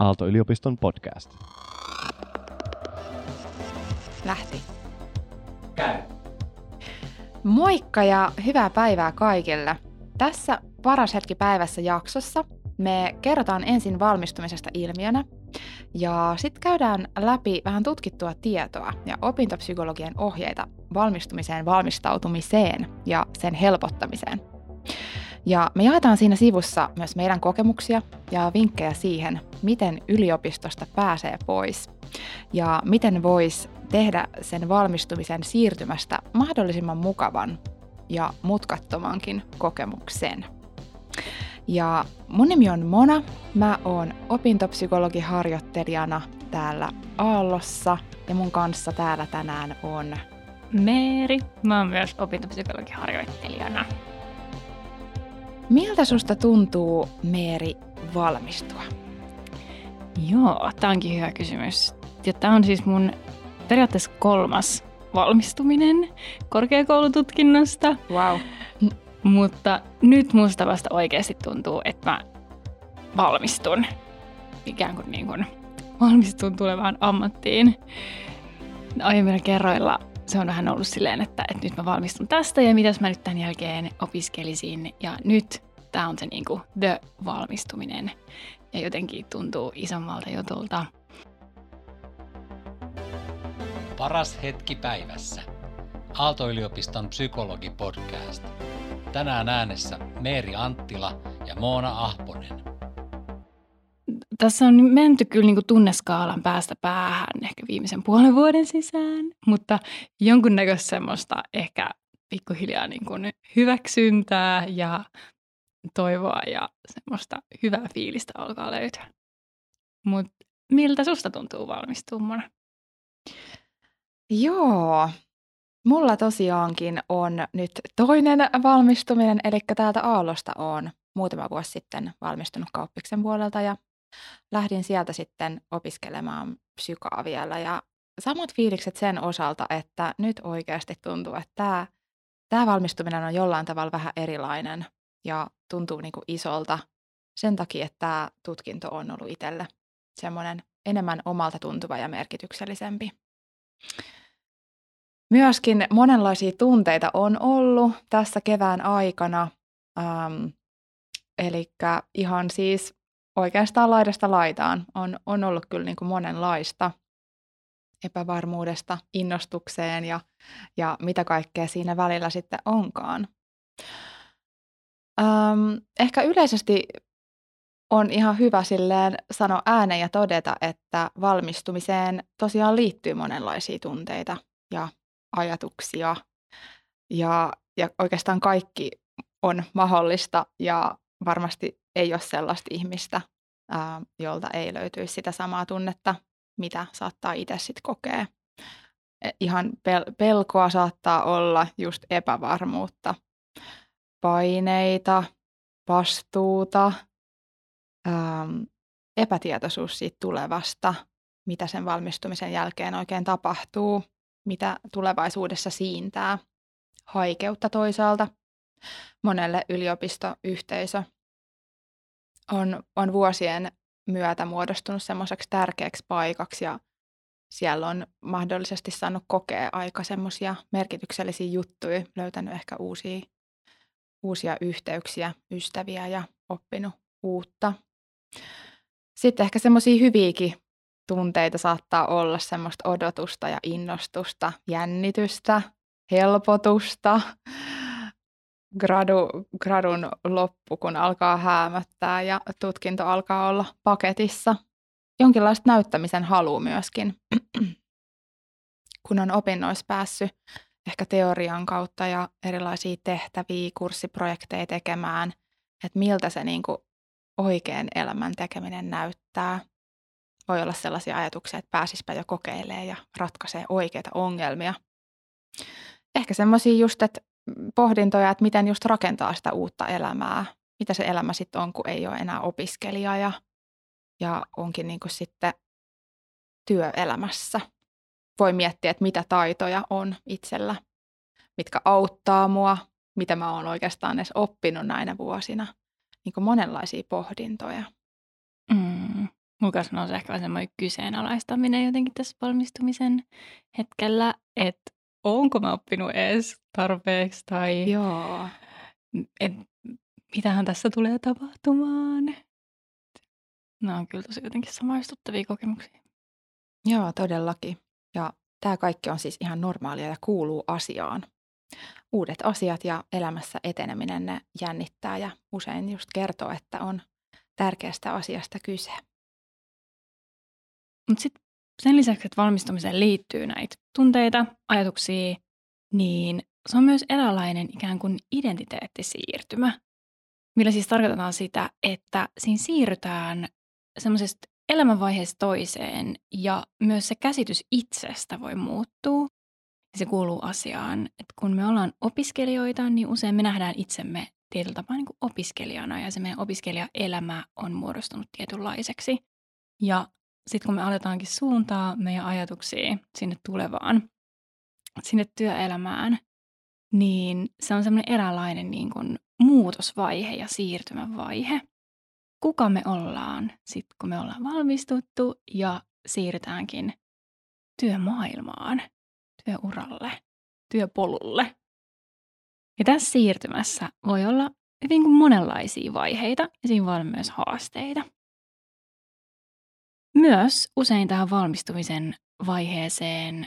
Aalto-yliopiston podcast. Lähti. Käy. Moikka ja hyvää päivää kaikille. Tässä Paras hetki päivässä jaksossa me kerrotaan ensin valmistumisesta ilmiönä ja sitten käydään läpi vähän tutkittua tietoa ja opintopsykologian ohjeita valmistumiseen valmistautumiseen ja sen helpottamiseen. Ja me jaetaan siinä sivussa myös meidän kokemuksia ja vinkkejä siihen, miten yliopistosta pääsee pois ja miten voisi tehdä sen valmistumisen siirtymästä mahdollisimman mukavan ja mutkattomankin kokemuksen. Ja mun nimi on Mona, mä oon opintopsykologiharjoittelijana täällä Aallossa ja mun kanssa täällä tänään on Meeri. Mä oon myös opintopsykologiharjoittelijana. Miltä susta tuntuu, Meeri, valmistua? Joo, tää onkin hyvä kysymys. Ja tää on siis mun periaatteessa kolmas valmistuminen korkeakoulututkinnosta. Wow. Mutta nyt musta vasta oikeasti tuntuu, että mä valmistun. Ikään kuin, niin kuin valmistun tulevaan ammattiin. Aiemmilla kerroilla se on vähän ollut silleen, että, että nyt mä valmistun tästä ja mitäs mä nyt tämän jälkeen opiskelisin. Ja nyt tämä on se niin kuin the valmistuminen. Ja jotenkin tuntuu isommalta jutulta. Paras hetki päivässä. Aalto-yliopiston psykologi-podcast. Tänään äänessä Meeri Anttila ja Moona Ahponen. Tässä on menty kyllä niin kuin tunneskaalan päästä päähän ehkä viimeisen puolen vuoden sisään, mutta jonkunnäköistä semmoista ehkä pikkuhiljaa niin kuin hyväksyntää ja toivoa ja semmoista hyvää fiilistä alkaa löytyä. Mutta miltä susta tuntuu valmistumana? Joo, mulla tosiaankin on nyt toinen valmistuminen, eli täältä Aallosta on muutama vuosi sitten valmistunut kauppiksen puolelta ja lähdin sieltä sitten opiskelemaan psykaa vielä ja samat fiilikset sen osalta, että nyt oikeasti tuntuu, että tämä, tämä valmistuminen on jollain tavalla vähän erilainen ja tuntuu niin kuin isolta sen takia, että tämä tutkinto on ollut itselle semmoinen enemmän omalta tuntuva ja merkityksellisempi. Myöskin monenlaisia tunteita on ollut tässä kevään aikana. Ähm, Eli ihan siis oikeastaan laidasta laitaan on, on ollut kyllä niin kuin monenlaista epävarmuudesta innostukseen ja, ja mitä kaikkea siinä välillä sitten onkaan. Ähm, ehkä yleisesti on ihan hyvä silleen sanoa ääneen ja todeta, että valmistumiseen tosiaan liittyy monenlaisia tunteita ja ajatuksia. Ja, ja oikeastaan kaikki on mahdollista ja varmasti ei ole sellaista ihmistä, ää, jolta ei löytyisi sitä samaa tunnetta, mitä saattaa itse sitten kokea. E, ihan pel- pelkoa saattaa olla just epävarmuutta, paineita, vastuuta, ää, epätietoisuus siitä tulevasta, mitä sen valmistumisen jälkeen oikein tapahtuu, mitä tulevaisuudessa siintää, haikeutta toisaalta – monelle yliopistoyhteisö on, on vuosien myötä muodostunut semmoiseksi tärkeäksi paikaksi ja siellä on mahdollisesti saanut kokea aika semmoisia merkityksellisiä juttuja, löytänyt ehkä uusia, uusia yhteyksiä, ystäviä ja oppinut uutta. Sitten ehkä semmoisia hyviäkin tunteita saattaa olla semmoista odotusta ja innostusta, jännitystä, helpotusta, gradu, gradun loppu, kun alkaa häämöttää ja tutkinto alkaa olla paketissa. Jonkinlaista näyttämisen halu myöskin, kun on opinnoissa päässyt ehkä teorian kautta ja erilaisia tehtäviä, kurssiprojekteja tekemään, että miltä se niin kuin oikein elämän tekeminen näyttää. Voi olla sellaisia ajatuksia, että pääsispä jo kokeilemaan ja ratkaisee oikeita ongelmia. Ehkä semmoisia just, että pohdintoja, että miten just rakentaa sitä uutta elämää. Mitä se elämä sitten on, kun ei ole enää opiskelija ja, ja onkin niin kuin sitten työelämässä. Voi miettiä, että mitä taitoja on itsellä, mitkä auttaa mua, mitä mä oon oikeastaan edes oppinut näinä vuosina. Niin kuin monenlaisia pohdintoja. Mm. Kanssa nousee ehkä semmoinen kyseenalaistaminen jotenkin tässä valmistumisen hetkellä, että onko mä oppinut edes tarpeeksi tai Joo. et, mitähän tässä tulee tapahtumaan. Nämä on kyllä tosi jotenkin samaistuttavia kokemuksia. Joo, todellakin. Ja tämä kaikki on siis ihan normaalia ja kuuluu asiaan. Uudet asiat ja elämässä eteneminen ne jännittää ja usein just kertoo, että on tärkeästä asiasta kyse. Mutta sitten sen lisäksi, että valmistumiseen liittyy näitä tunteita, ajatuksia, niin se on myös eräänlainen ikään kuin identiteettisiirtymä, millä siis tarkoitetaan sitä, että siinä siirrytään semmoisesta elämänvaiheesta toiseen ja myös se käsitys itsestä voi muuttua. Se kuuluu asiaan, että kun me ollaan opiskelijoita, niin usein me nähdään itsemme tietyllä tapaa niin kuin opiskelijana ja se meidän opiskelijaelämä on muodostunut tietynlaiseksi. Ja sitten kun me aletaankin suuntaa meidän ajatuksia sinne tulevaan, sinne työelämään, niin se on semmoinen eräänlainen niin kuin muutosvaihe ja siirtymävaihe. Kuka me ollaan sitten, kun me ollaan valmistuttu ja siirrytäänkin työmaailmaan, työuralle, työpolulle. Ja tässä siirtymässä voi olla hyvin kuin monenlaisia vaiheita ja siinä voi olla myös haasteita. Myös usein tähän valmistumisen vaiheeseen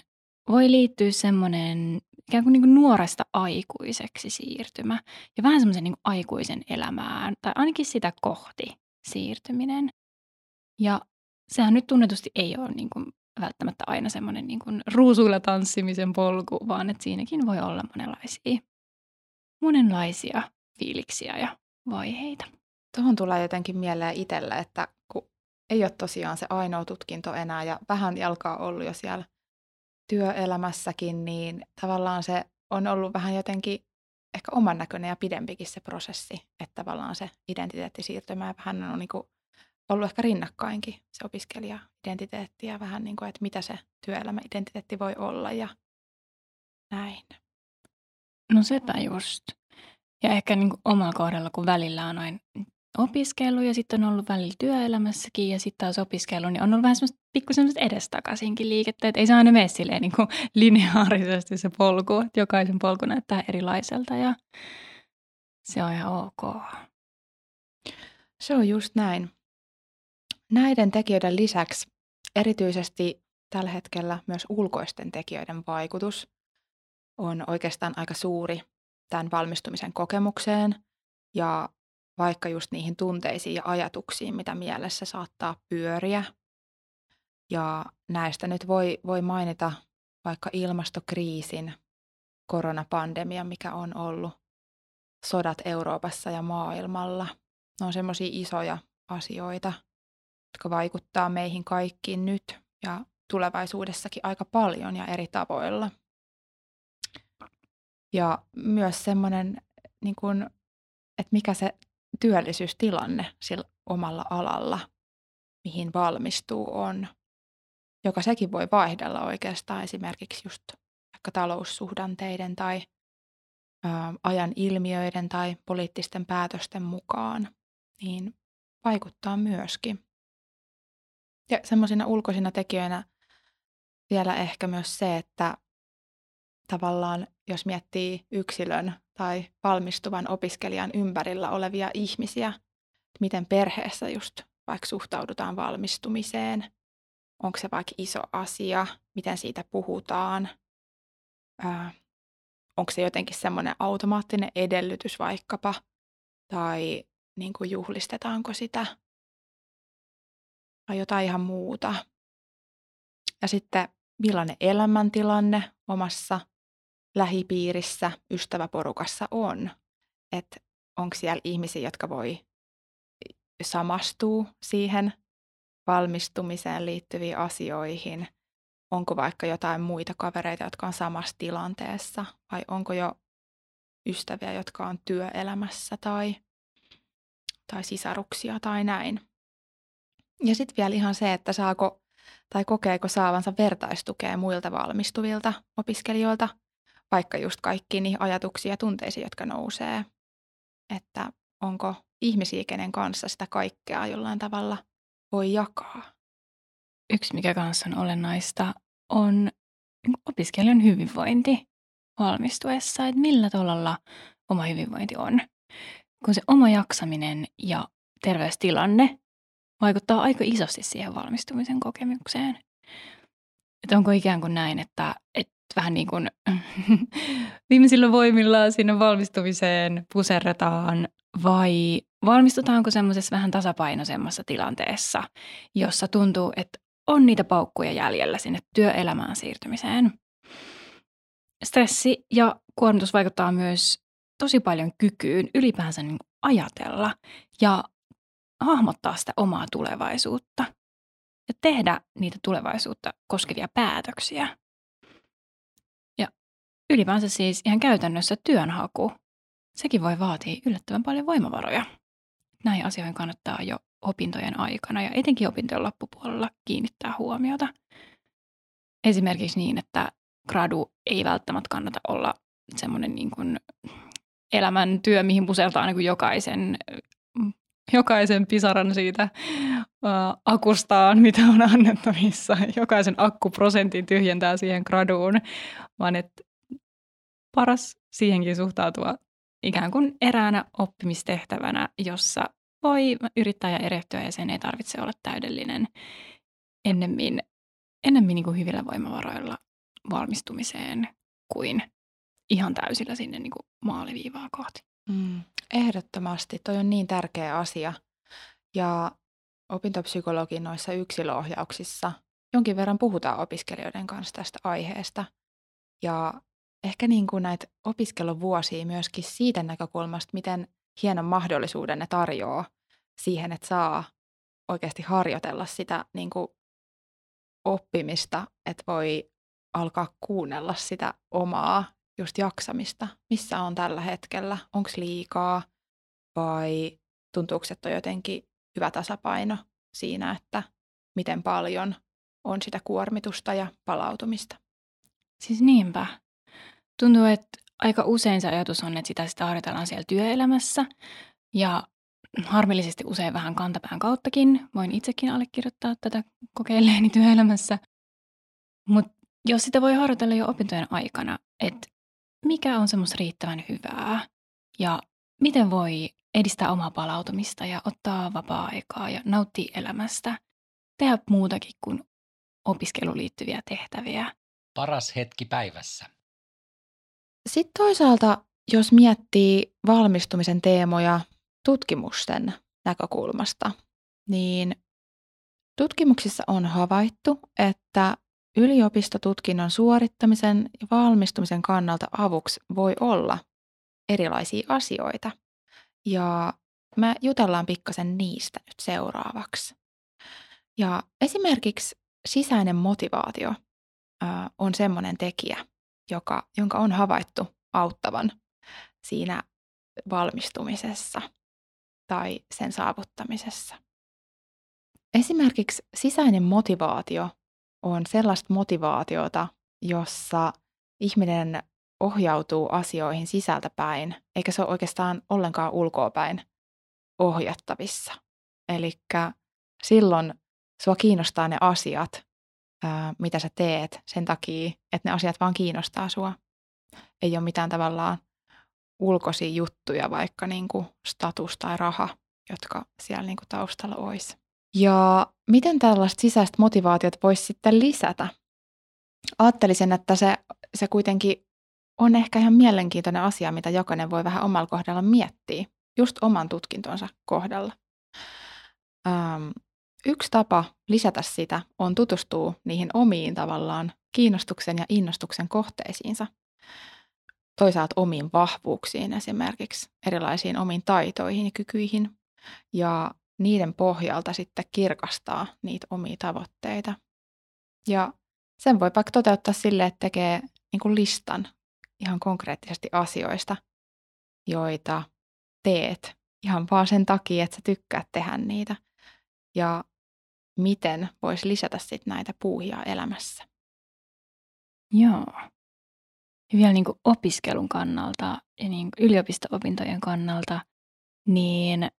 voi liittyä semmoinen ikään kuin, niin kuin nuoresta aikuiseksi siirtymä ja vähän semmoisen niin aikuisen elämään tai ainakin sitä kohti siirtyminen. Ja sehän nyt tunnetusti ei ole niin kuin välttämättä aina semmoinen niin kuin ruusuilla tanssimisen polku, vaan että siinäkin voi olla monenlaisia, monenlaisia fiiliksiä ja vaiheita. Tuohon tulee jotenkin mieleen itselle, että kun ei ole tosiaan se ainoa tutkinto enää ja vähän jalkaa ollut jo siellä työelämässäkin, niin tavallaan se on ollut vähän jotenkin ehkä oman näköinen ja pidempikin se prosessi, että tavallaan se identiteettisiirtymä vähän on niin kuin ollut ehkä rinnakkainkin se opiskelija-identiteetti ja vähän niin kuin, että mitä se työelämä-identiteetti voi olla ja näin. No sepä just. Ja ehkä niin kuin omalla kohdalla, kun välillä on noin opiskellut ja sitten on ollut välillä työelämässäkin ja sitten taas opiskellut, niin on ollut vähän semmoista pikku semmoista edestakaisinkin liikettä, että ei se aina mene silleen niin kuin lineaarisesti se polku, että jokaisen polku näyttää erilaiselta ja se on ihan ok. Se on just näin. Näiden tekijöiden lisäksi erityisesti tällä hetkellä myös ulkoisten tekijöiden vaikutus on oikeastaan aika suuri tämän valmistumisen kokemukseen ja vaikka just niihin tunteisiin ja ajatuksiin, mitä mielessä saattaa pyöriä. Ja näistä nyt voi, voi mainita vaikka ilmastokriisin, koronapandemia, mikä on ollut, sodat Euroopassa ja maailmalla. Ne on semmoisia isoja asioita, jotka vaikuttaa meihin kaikkiin nyt ja tulevaisuudessakin aika paljon ja eri tavoilla. Ja myös semmoinen, niin kuin, että mikä se työllisyystilanne sillä omalla alalla, mihin valmistuu, on, joka sekin voi vaihdella oikeastaan esimerkiksi just vaikka taloussuhdanteiden tai ä, ajan ilmiöiden tai poliittisten päätösten mukaan, niin vaikuttaa myöskin. Ja semmoisina ulkoisina tekijöinä vielä ehkä myös se, että tavallaan jos miettii yksilön tai valmistuvan opiskelijan ympärillä olevia ihmisiä, miten perheessä just vaikka suhtaudutaan valmistumiseen, onko se vaikka iso asia, miten siitä puhutaan, ää, onko se jotenkin semmoinen automaattinen edellytys vaikkapa, tai niin kuin juhlistetaanko sitä, tai jotain ihan muuta. Ja sitten millainen elämäntilanne omassa lähipiirissä, ystäväporukassa on. Että onko siellä ihmisiä, jotka voi samastua siihen valmistumiseen liittyviin asioihin. Onko vaikka jotain muita kavereita, jotka on samassa tilanteessa, vai onko jo ystäviä, jotka on työelämässä tai, tai sisaruksia tai näin. Ja sitten vielä ihan se, että saako tai kokeeko saavansa vertaistukea muilta valmistuvilta opiskelijoilta – vaikka just kaikki niihin ajatuksiin ja tunteisiin, jotka nousee. Että onko ihmisiä, kenen kanssa sitä kaikkea jollain tavalla voi jakaa? Yksi, mikä kanssa on olennaista, on opiskelijan hyvinvointi valmistuessa, että millä tolalla oma hyvinvointi on. Kun se oma jaksaminen ja terveystilanne vaikuttaa aika isosti siihen valmistumisen kokemukseen. Että onko ikään kuin näin, että, että vähän niin kuin viimeisillä voimilla sinne valmistumiseen puserretaan vai valmistutaanko semmoisessa vähän tasapainoisemmassa tilanteessa, jossa tuntuu, että on niitä paukkuja jäljellä sinne työelämään siirtymiseen. Stressi ja kuormitus vaikuttaa myös tosi paljon kykyyn ylipäänsä niin ajatella ja hahmottaa sitä omaa tulevaisuutta ja tehdä niitä tulevaisuutta koskevia päätöksiä. Ylipäänsä siis ihan käytännössä työnhaku, sekin voi vaatia yllättävän paljon voimavaroja. Näihin asioihin kannattaa jo opintojen aikana ja etenkin opintojen loppupuolella kiinnittää huomiota. Esimerkiksi niin, että gradu ei välttämättä kannata olla semmoinen niin kuin elämän työ, mihin puseltaa niin kuin jokaisen, jokaisen pisaran siitä uh, akustaan, mitä on annettavissa. Jokaisen akkuprosentin tyhjentää siihen graduun, vaan että paras siihenkin suhtautua ikään kuin eräänä oppimistehtävänä, jossa voi yrittää ja erehtyä ja sen ei tarvitse olla täydellinen ennemmin, ennemmin niin kuin hyvillä voimavaroilla valmistumiseen kuin ihan täysillä sinne niin kuin maaliviivaa kohti. Mm, ehdottomasti, toi on niin tärkeä asia. Ja opintopsykologin noissa yksilöohjauksissa jonkin verran puhutaan opiskelijoiden kanssa tästä aiheesta. Ja ehkä niin kuin näitä opiskeluvuosia myöskin siitä näkökulmasta, miten hienon mahdollisuuden ne tarjoaa siihen, että saa oikeasti harjoitella sitä niin kuin oppimista, että voi alkaa kuunnella sitä omaa just jaksamista, missä on tällä hetkellä, onko liikaa vai tuntuuko, että on jotenkin hyvä tasapaino siinä, että miten paljon on sitä kuormitusta ja palautumista. Siis niinpä. Tuntuu, että aika usein se ajatus on, että sitä, sitä harjoitellaan siellä työelämässä ja harmillisesti usein vähän kantapään kauttakin. Voin itsekin allekirjoittaa tätä kokeilleeni työelämässä. Mutta jos sitä voi harjoitella jo opintojen aikana, että mikä on semmoista riittävän hyvää ja miten voi edistää omaa palautumista ja ottaa vapaa-aikaa ja nauttia elämästä, tehdä muutakin kuin opiskeluun liittyviä tehtäviä. Paras hetki päivässä. Sitten toisaalta, jos miettii valmistumisen teemoja tutkimusten näkökulmasta, niin tutkimuksissa on havaittu, että Yliopistotutkinnon suorittamisen ja valmistumisen kannalta avuksi voi olla erilaisia asioita. Ja me jutellaan pikkasen niistä nyt seuraavaksi. Ja esimerkiksi sisäinen motivaatio on semmoinen tekijä, joka, jonka on havaittu auttavan siinä valmistumisessa tai sen saavuttamisessa. Esimerkiksi sisäinen motivaatio on sellaista motivaatiota, jossa ihminen ohjautuu asioihin sisältäpäin, eikä se ole oikeastaan ollenkaan ulkoapäin ohjattavissa. Eli silloin sua kiinnostaa ne asiat, mitä sä teet sen takia, että ne asiat vaan kiinnostaa sua. Ei ole mitään tavallaan ulkoisia juttuja, vaikka niin kuin status tai raha, jotka siellä niin kuin taustalla olisi. Ja miten tällaista sisäistä motivaatiota voisi sitten lisätä? Ajattelisin, että se, se kuitenkin on ehkä ihan mielenkiintoinen asia, mitä jokainen voi vähän omalla kohdalla miettiä, just oman tutkintonsa kohdalla. Ähm, yksi tapa lisätä sitä on tutustua niihin omiin tavallaan kiinnostuksen ja innostuksen kohteisiinsa. Toisaalta omiin vahvuuksiin esimerkiksi, erilaisiin omiin taitoihin ja kykyihin. Ja niiden pohjalta sitten kirkastaa niitä omia tavoitteita. Ja sen voi vaikka toteuttaa sille, että tekee niin kuin listan ihan konkreettisesti asioista, joita teet ihan vaan sen takia, että sä tykkäät tehdä niitä. Ja miten voisi lisätä sitten näitä puuhia elämässä. Joo. Ja vielä niin kuin opiskelun kannalta ja niin yliopisto-opintojen kannalta, niin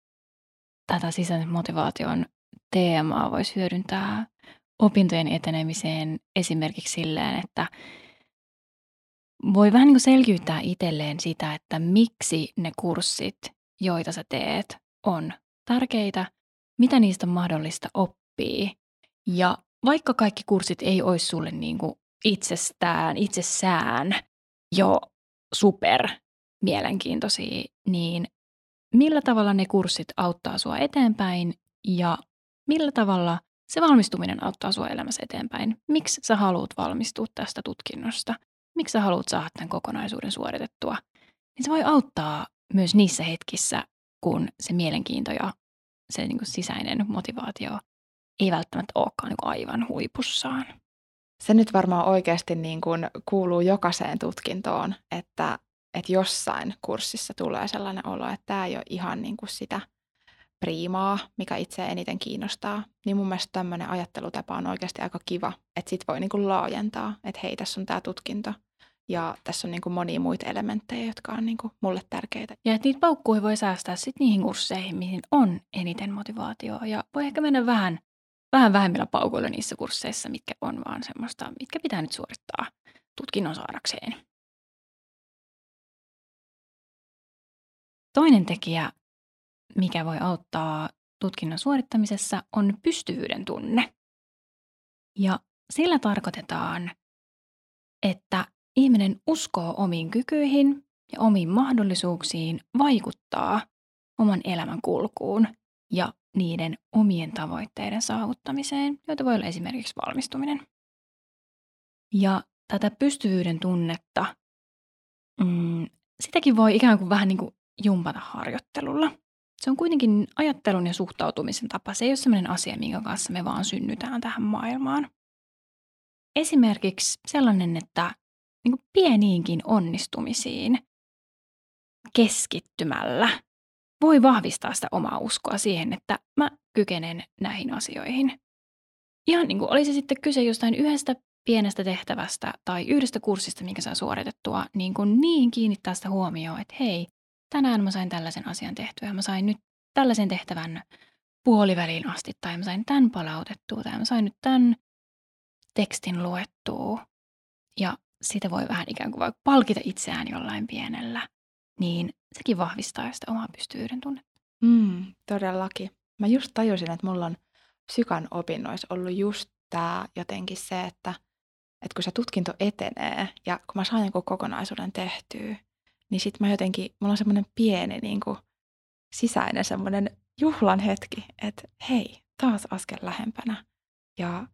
tätä sisäisen motivaation teemaa voisi hyödyntää opintojen etenemiseen esimerkiksi silleen, että voi vähän niin kuin selkiyttää itselleen sitä, että miksi ne kurssit, joita sä teet, on tärkeitä, mitä niistä on mahdollista oppia. Ja vaikka kaikki kurssit ei olisi sulle niin kuin itsestään, itsessään jo super mielenkiintoisia, niin millä tavalla ne kurssit auttaa sua eteenpäin ja millä tavalla se valmistuminen auttaa sua elämässä eteenpäin. Miksi sä haluat valmistua tästä tutkinnosta? Miksi sä haluat saada tämän kokonaisuuden suoritettua? Niin se voi auttaa myös niissä hetkissä, kun se mielenkiinto ja se niin kuin sisäinen motivaatio ei välttämättä olekaan niin aivan huipussaan. Se nyt varmaan oikeasti niin kuin kuuluu jokaiseen tutkintoon, että, että jossain kurssissa tulee sellainen olo, että tämä ei ole ihan niin kuin sitä priimaa, mikä itse eniten kiinnostaa. Niin mun mielestä tämmöinen ajattelutapa on oikeasti aika kiva, että sit voi niin kuin laajentaa, että hei, tässä on tämä tutkinto ja tässä on niin kuin monia muita elementtejä, jotka on niin kuin mulle tärkeitä. Ja että niitä paukkuja voi säästää sitten niihin kursseihin, mihin on eniten motivaatioa. Ja voi ehkä mennä vähän, vähän vähemmillä paukuilla niissä kursseissa, mitkä on vaan semmoista, mitkä pitää nyt suorittaa tutkinnon saadakseen. Toinen tekijä, mikä voi auttaa tutkinnon suorittamisessa, on pystyvyyden tunne. Ja sillä tarkoitetaan, että ihminen uskoo omiin kykyihin ja omiin mahdollisuuksiin vaikuttaa oman elämän kulkuun ja niiden omien tavoitteiden saavuttamiseen, joita voi olla esimerkiksi valmistuminen. Ja tätä pystyvyyden tunnetta, mm, sitäkin voi ikään kuin vähän niin kuin jumpata harjoittelulla. Se on kuitenkin ajattelun ja suhtautumisen tapa. Se ei ole sellainen asia, minkä kanssa me vaan synnytään tähän maailmaan. Esimerkiksi sellainen, että niin pieniinkin onnistumisiin keskittymällä voi vahvistaa sitä omaa uskoa siihen, että mä kykenen näihin asioihin. Ihan niin kuin olisi sitten kyse jostain yhdestä pienestä tehtävästä tai yhdestä kurssista, minkä saa suoritettua, niin kuin niin kiinnittää sitä huomioon, että hei, tänään mä sain tällaisen asian tehtyä, mä sain nyt tällaisen tehtävän puoliväliin asti, tai mä sain tämän palautettua, tai mä sain nyt tämän tekstin luettua. Ja sitä voi vähän ikään kuin palkita itseään jollain pienellä, niin sekin vahvistaa sitä omaa pystyvyyden tunnetta. Mm, todellakin. Mä just tajusin, että mulla on psykan opinnoissa ollut just tämä jotenkin se, että, että kun se tutkinto etenee ja kun mä saan jonkun kokonaisuuden tehtyä, niin sit mä jotenkin, mulla on semmoinen pieni niin kuin, sisäinen semmoinen juhlan hetki, että hei, taas askel lähempänä. Ja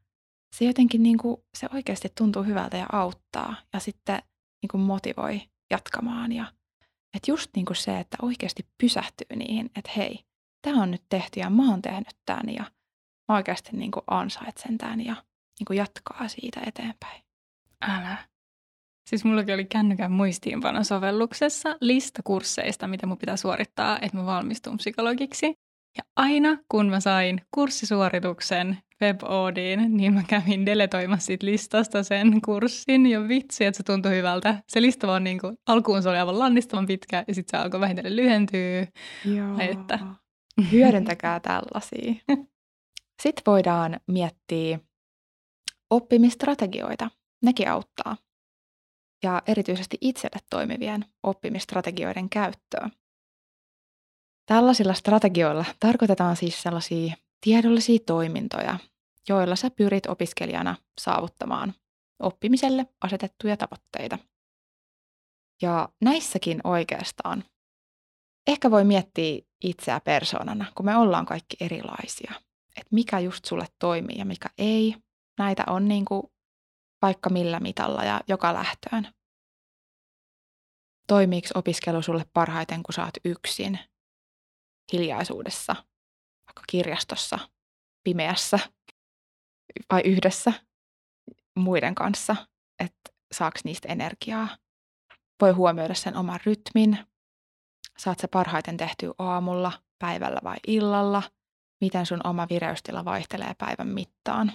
se jotenkin niin kuin, se oikeasti tuntuu hyvältä ja auttaa ja sitten niin kuin motivoi jatkamaan. Ja, että just niin kuin se, että oikeasti pysähtyy niihin, että hei, tämä on nyt tehty ja mä oon tehnyt tämän ja mä oikeasti niin kuin ansaitsen tämän ja niin kuin jatkaa siitä eteenpäin. Älä. Siis mullakin oli kännykän muistiinpanosovelluksessa lista kursseista, mitä mun pitää suorittaa, että mä valmistun psykologiksi. Ja aina kun mä sain kurssisuorituksen WebODiin, niin mä kävin deletoimassa siitä listasta sen kurssin. Ja vitsi, että se tuntui hyvältä. Se lista vaan niin kuin, alkuun se oli aivan lannistavan pitkä ja sitten se alkoi vähitellen lyhentyä. Joo. Että. Hyödyntäkää tällaisia. Sitten voidaan miettiä oppimistrategioita. Nekin auttaa. Ja erityisesti itselle toimivien oppimistrategioiden käyttöä. Tällaisilla strategioilla tarkoitetaan siis sellaisia tiedollisia toimintoja, joilla sä pyrit opiskelijana saavuttamaan oppimiselle asetettuja tavoitteita. Ja näissäkin oikeastaan ehkä voi miettiä itseä persoonana, kun me ollaan kaikki erilaisia. Että mikä just sulle toimii ja mikä ei. Näitä on niin kuin vaikka millä mitalla ja joka lähtöön. Toimiiko opiskelu sulle parhaiten, kun oot yksin hiljaisuudessa, vaikka kirjastossa, pimeässä vai yhdessä muiden kanssa, että saaks niistä energiaa. Voi huomioida sen oman rytmin. Saat se parhaiten tehtyä aamulla, päivällä vai illalla. Miten sun oma vireystila vaihtelee päivän mittaan.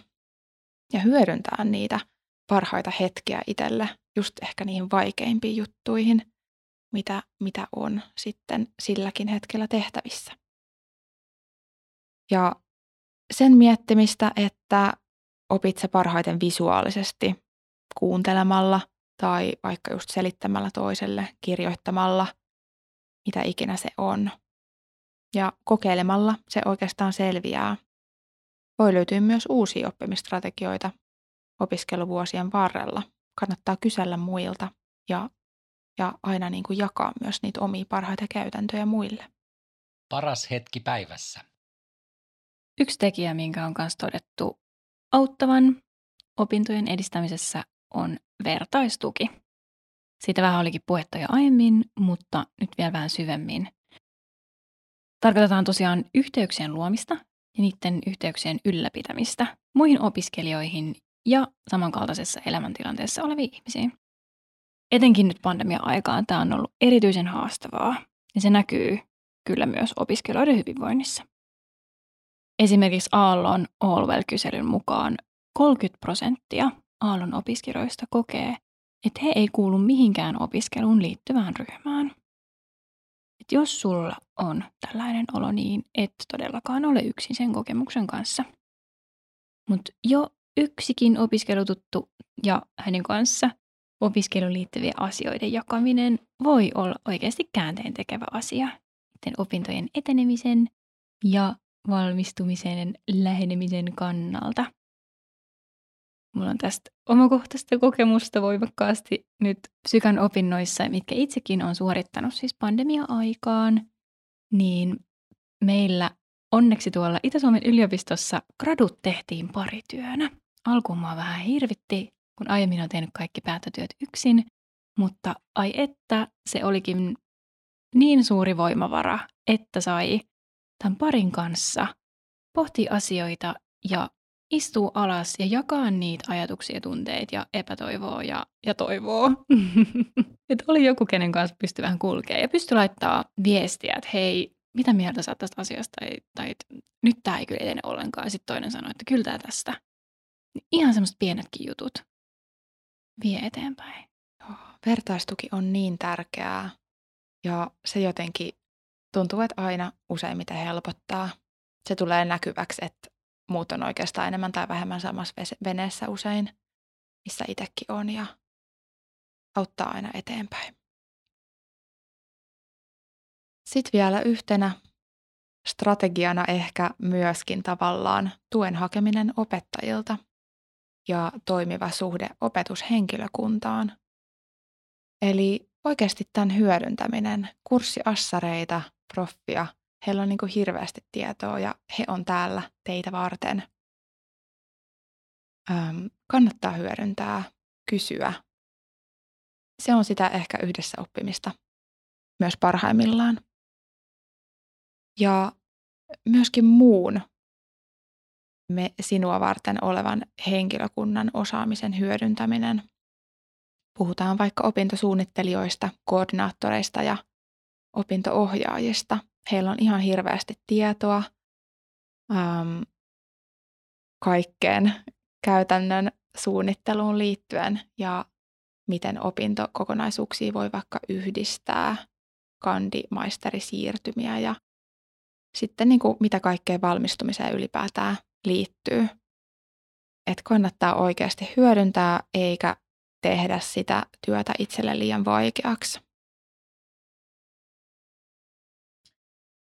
Ja hyödyntää niitä parhaita hetkiä itselle just ehkä niihin vaikeimpiin juttuihin – mitä, mitä on sitten silläkin hetkellä tehtävissä. Ja sen miettimistä, että opit sä parhaiten visuaalisesti kuuntelemalla tai vaikka just selittämällä toiselle, kirjoittamalla, mitä ikinä se on. Ja kokeilemalla se oikeastaan selviää. Voi löytyä myös uusia oppimistrategioita opiskeluvuosien varrella. Kannattaa kysellä muilta ja, ja aina niin kuin jakaa myös niitä omia parhaita käytäntöjä muille. Paras hetki päivässä. Yksi tekijä, minkä on myös todettu auttavan opintojen edistämisessä, on vertaistuki. Siitä vähän olikin puhetta jo aiemmin, mutta nyt vielä vähän syvemmin. Tarkoitetaan tosiaan yhteyksien luomista ja niiden yhteyksien ylläpitämistä muihin opiskelijoihin ja samankaltaisessa elämäntilanteessa oleviin ihmisiin. Etenkin nyt pandemia-aikaan tämä on ollut erityisen haastavaa ja se näkyy kyllä myös opiskelijoiden hyvinvoinnissa. Esimerkiksi Aallon Allwell-kyselyn mukaan 30 prosenttia Aallon opiskelijoista kokee, että he ei kuulu mihinkään opiskeluun liittyvään ryhmään. Et jos sulla on tällainen olo, niin et todellakaan ole yksin sen kokemuksen kanssa. Mutta jo yksikin opiskelututtu ja hänen kanssa opiskeluun liittyviä asioiden jakaminen voi olla oikeasti käänteen tekevä asia opintojen etenemisen ja valmistumisen lähenemisen kannalta. Mulla on tästä omakohtaista kokemusta voimakkaasti nyt psykan opinnoissa, mitkä itsekin on suorittanut siis pandemia-aikaan, niin meillä onneksi tuolla Itä-Suomen yliopistossa gradut tehtiin parityönä. Alkuun vähän hirvitti, kun aiemmin on tehnyt kaikki päätötyöt yksin, mutta ai että se olikin niin suuri voimavara, että sai tämän parin kanssa pohtia asioita ja istuu alas ja jakaa niitä ajatuksia, tunteita ja epätoivoa ja, ja toivoa. että oli joku, kenen kanssa pystyi vähän kulkemaan ja pystyi laittaa viestiä, että hei, mitä mieltä sä tästä asiasta tai, tai nyt tämä ei kyllä etene ollenkaan. Ja sitten toinen sanoi, että kyllä tämä tästä. Ihan semmoiset pienetkin jutut vie eteenpäin. Vertaistuki on niin tärkeää ja se jotenkin tuntuu, että aina useimmiten helpottaa. Se tulee näkyväksi, että muut on oikeastaan enemmän tai vähemmän samassa veneessä usein, missä itsekin on ja auttaa aina eteenpäin. Sitten vielä yhtenä strategiana ehkä myöskin tavallaan tuen hakeminen opettajilta ja toimiva suhde opetushenkilökuntaan. Eli oikeasti tämän hyödyntäminen, kurssiassareita, proffia, heillä on niin kuin hirveästi tietoa ja he on täällä teitä varten. Öm, kannattaa hyödyntää, kysyä. Se on sitä ehkä yhdessä oppimista myös parhaimmillaan. Ja myöskin muun me sinua varten olevan henkilökunnan osaamisen hyödyntäminen – Puhutaan vaikka opintosuunnittelijoista, koordinaattoreista ja opintoohjaajista. Heillä on ihan hirveästi tietoa ähm, kaikkeen käytännön suunnitteluun liittyen ja miten opintokokonaisuuksia voi vaikka yhdistää, kandimaisterisiirtymiä ja sitten niin kuin mitä kaikkeen valmistumiseen ylipäätään liittyy. Että kannattaa oikeasti hyödyntää eikä tehdä sitä työtä itselle liian vaikeaksi.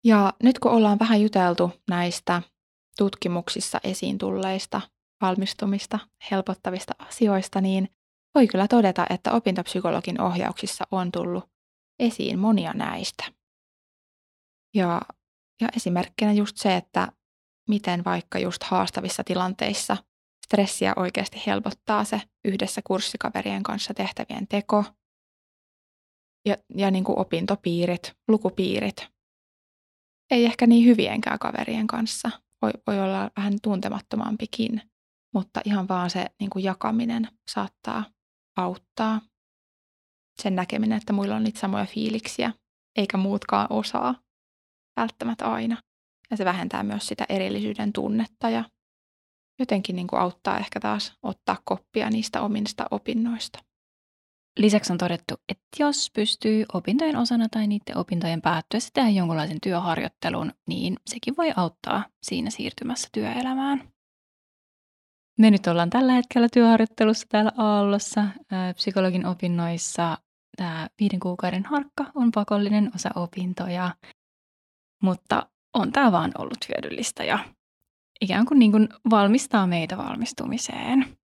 Ja nyt kun ollaan vähän juteltu näistä tutkimuksissa esiin tulleista valmistumista helpottavista asioista, niin voi kyllä todeta, että opintopsykologin ohjauksissa on tullut esiin monia näistä. Ja, ja esimerkkinä just se, että miten vaikka just haastavissa tilanteissa stressiä oikeasti helpottaa se yhdessä kurssikaverien kanssa tehtävien teko ja, ja niin kuin opintopiirit, lukupiirit. Ei ehkä niin hyvienkään kaverien kanssa. Voi, voi olla vähän tuntemattomampikin, mutta ihan vaan se niin kuin jakaminen saattaa auttaa. Sen näkeminen, että muilla on niitä samoja fiiliksiä, eikä muutkaan osaa välttämättä aina. Ja se vähentää myös sitä erillisyyden tunnetta ja jotenkin niin kuin auttaa ehkä taas ottaa koppia niistä omista opinnoista. lisäksi on todettu, että jos pystyy opintojen osana tai niiden opintojen päättyessä tehdä jonkunlaisen työharjoittelun, niin sekin voi auttaa siinä siirtymässä työelämään. Me nyt ollaan tällä hetkellä työharjoittelussa täällä Aallossa. Psykologin opinnoissa tämä viiden kuukauden harkka on pakollinen osa opintoja, mutta on tämä vaan ollut hyödyllistä ja ikään kuin, niin kuin valmistaa meitä valmistumiseen.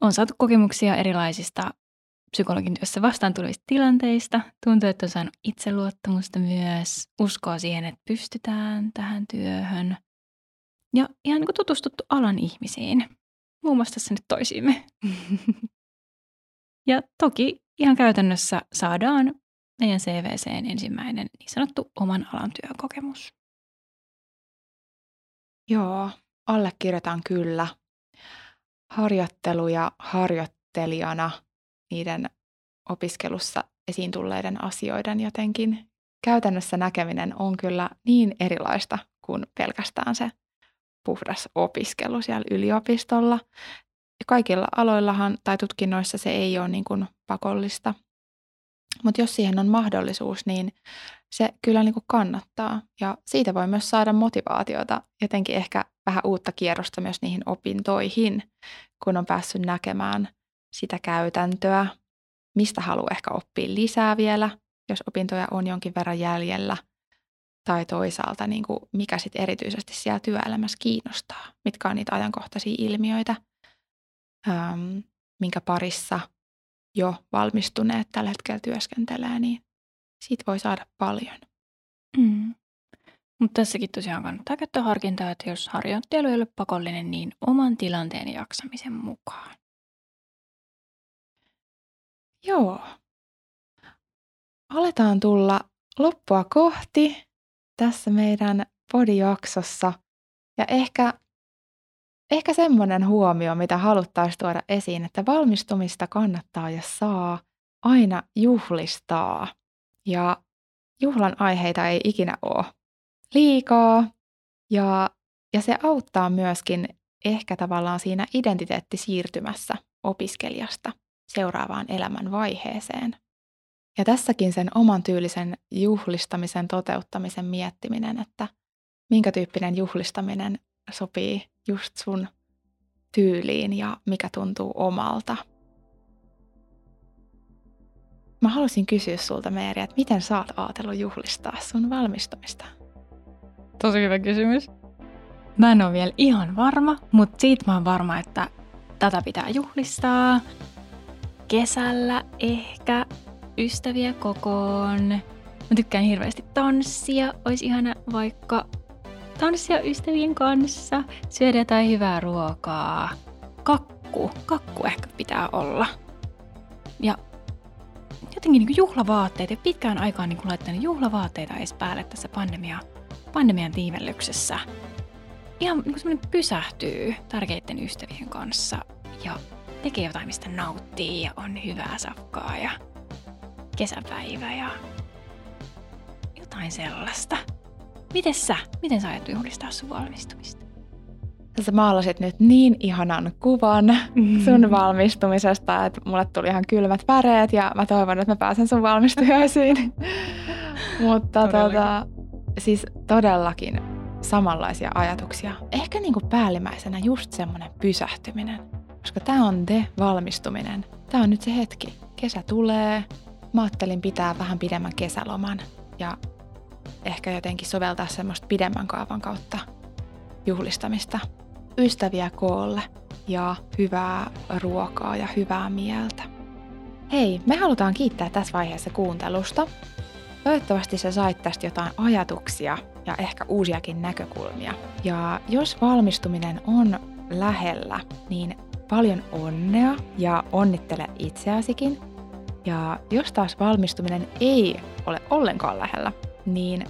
On saatu kokemuksia erilaisista psykologin työssä vastaan tulevista tilanteista. Tuntuu, että on saanut itseluottamusta myös, uskoa siihen, että pystytään tähän työhön. Ja ihan niin kuin tutustuttu alan ihmisiin. Muun muassa tässä nyt toisiimme. ja toki ihan käytännössä saadaan meidän CVCn ensimmäinen niin sanottu oman alan työkokemus. Joo, allekirjoitan kyllä. Harjoittelu ja harjoittelijana niiden opiskelussa esiin tulleiden asioiden jotenkin käytännössä näkeminen on kyllä niin erilaista kuin pelkästään se puhdas opiskelu siellä yliopistolla. Kaikilla aloillahan tai tutkinnoissa se ei ole niin kuin pakollista mutta jos siihen on mahdollisuus, niin se kyllä niin kuin kannattaa. Ja siitä voi myös saada motivaatiota, jotenkin ehkä vähän uutta kierrosta myös niihin opintoihin, kun on päässyt näkemään sitä käytäntöä, mistä haluaa ehkä oppia lisää vielä, jos opintoja on jonkin verran jäljellä. Tai toisaalta, niin kuin mikä sitten erityisesti siellä työelämässä kiinnostaa, mitkä on niitä ajankohtaisia ilmiöitä, äm, minkä parissa – jo valmistuneet tällä hetkellä työskentelee, niin siitä voi saada paljon. Mm. Mutta tässäkin tosiaan kannattaa käyttää harkintaa, että jos harjoittelu ei ole pakollinen, niin oman tilanteen ja jaksamisen mukaan. Joo. Aletaan tulla loppua kohti tässä meidän podijaksossa. Ja ehkä Ehkä semmoinen huomio, mitä haluttaisiin tuoda esiin, että valmistumista kannattaa ja saa aina juhlistaa. Ja juhlan aiheita ei ikinä ole liikaa. Ja, ja se auttaa myöskin ehkä tavallaan siinä identiteettisiirtymässä opiskelijasta seuraavaan elämän vaiheeseen. Ja tässäkin sen oman tyylisen juhlistamisen toteuttamisen miettiminen, että minkä tyyppinen juhlistaminen sopii just sun tyyliin ja mikä tuntuu omalta. Mä haluaisin kysyä sulta, Meeri, että miten sä oot ajatellut juhlistaa sun valmistumista? Tosi hyvä kysymys. Mä en ole vielä ihan varma, mutta siitä mä oon varma, että tätä pitää juhlistaa. Kesällä ehkä ystäviä kokoon. Mä tykkään hirveästi tanssia. Olisi ihana vaikka tanssia ystävien kanssa, syödä jotain hyvää ruokaa. Kakku, kakku ehkä pitää olla. Ja jotenkin niin juhlavaatteet, ja pitkään aikaan niin laittanut juhlavaatteita edes päälle tässä pandemia, pandemian tiimellyksessä. Ihan niin kuin pysähtyy tärkeiden ystävien kanssa ja tekee jotain, mistä nauttii ja on hyvää safkaa ja kesäpäivä ja jotain sellaista. Miten sä? Miten sä ajat juhlistaa sun valmistumista? Sä maalasit nyt niin ihanan kuvan mm. sun valmistumisesta, että mulle tuli ihan kylmät väreet ja mä toivon, että mä pääsen sun valmistujaisiin. Mutta tota, siis todellakin samanlaisia ajatuksia. Ehkä niin kuin päällimmäisenä just semmoinen pysähtyminen. Koska tämä on te valmistuminen. Tämä on nyt se hetki. Kesä tulee. Mä ajattelin pitää vähän pidemmän kesäloman. Ja ehkä jotenkin soveltaa semmoista pidemmän kaavan kautta juhlistamista. Ystäviä koolle ja hyvää ruokaa ja hyvää mieltä. Hei, me halutaan kiittää tässä vaiheessa kuuntelusta. Toivottavasti sä sait tästä jotain ajatuksia ja ehkä uusiakin näkökulmia. Ja jos valmistuminen on lähellä, niin paljon onnea ja onnittele itseäsikin. Ja jos taas valmistuminen ei ole ollenkaan lähellä, niin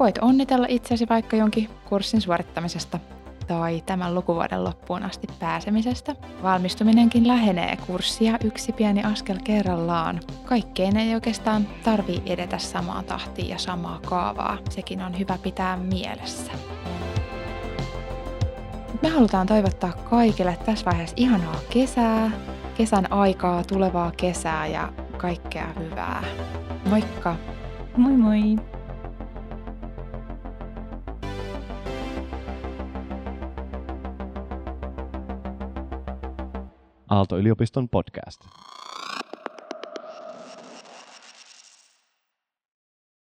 voit onnitella itsesi vaikka jonkin kurssin suorittamisesta tai tämän lukuvuoden loppuun asti pääsemisestä. Valmistuminenkin lähenee kurssia yksi pieni askel kerrallaan. Kaikkeen ei oikeastaan tarvii edetä samaa tahtia ja samaa kaavaa. Sekin on hyvä pitää mielessä. Me halutaan toivottaa kaikille tässä vaiheessa ihanaa kesää kesän aikaa, tulevaa kesää ja kaikkea hyvää. Moikka! Moi moi! Aalto-yliopiston podcast.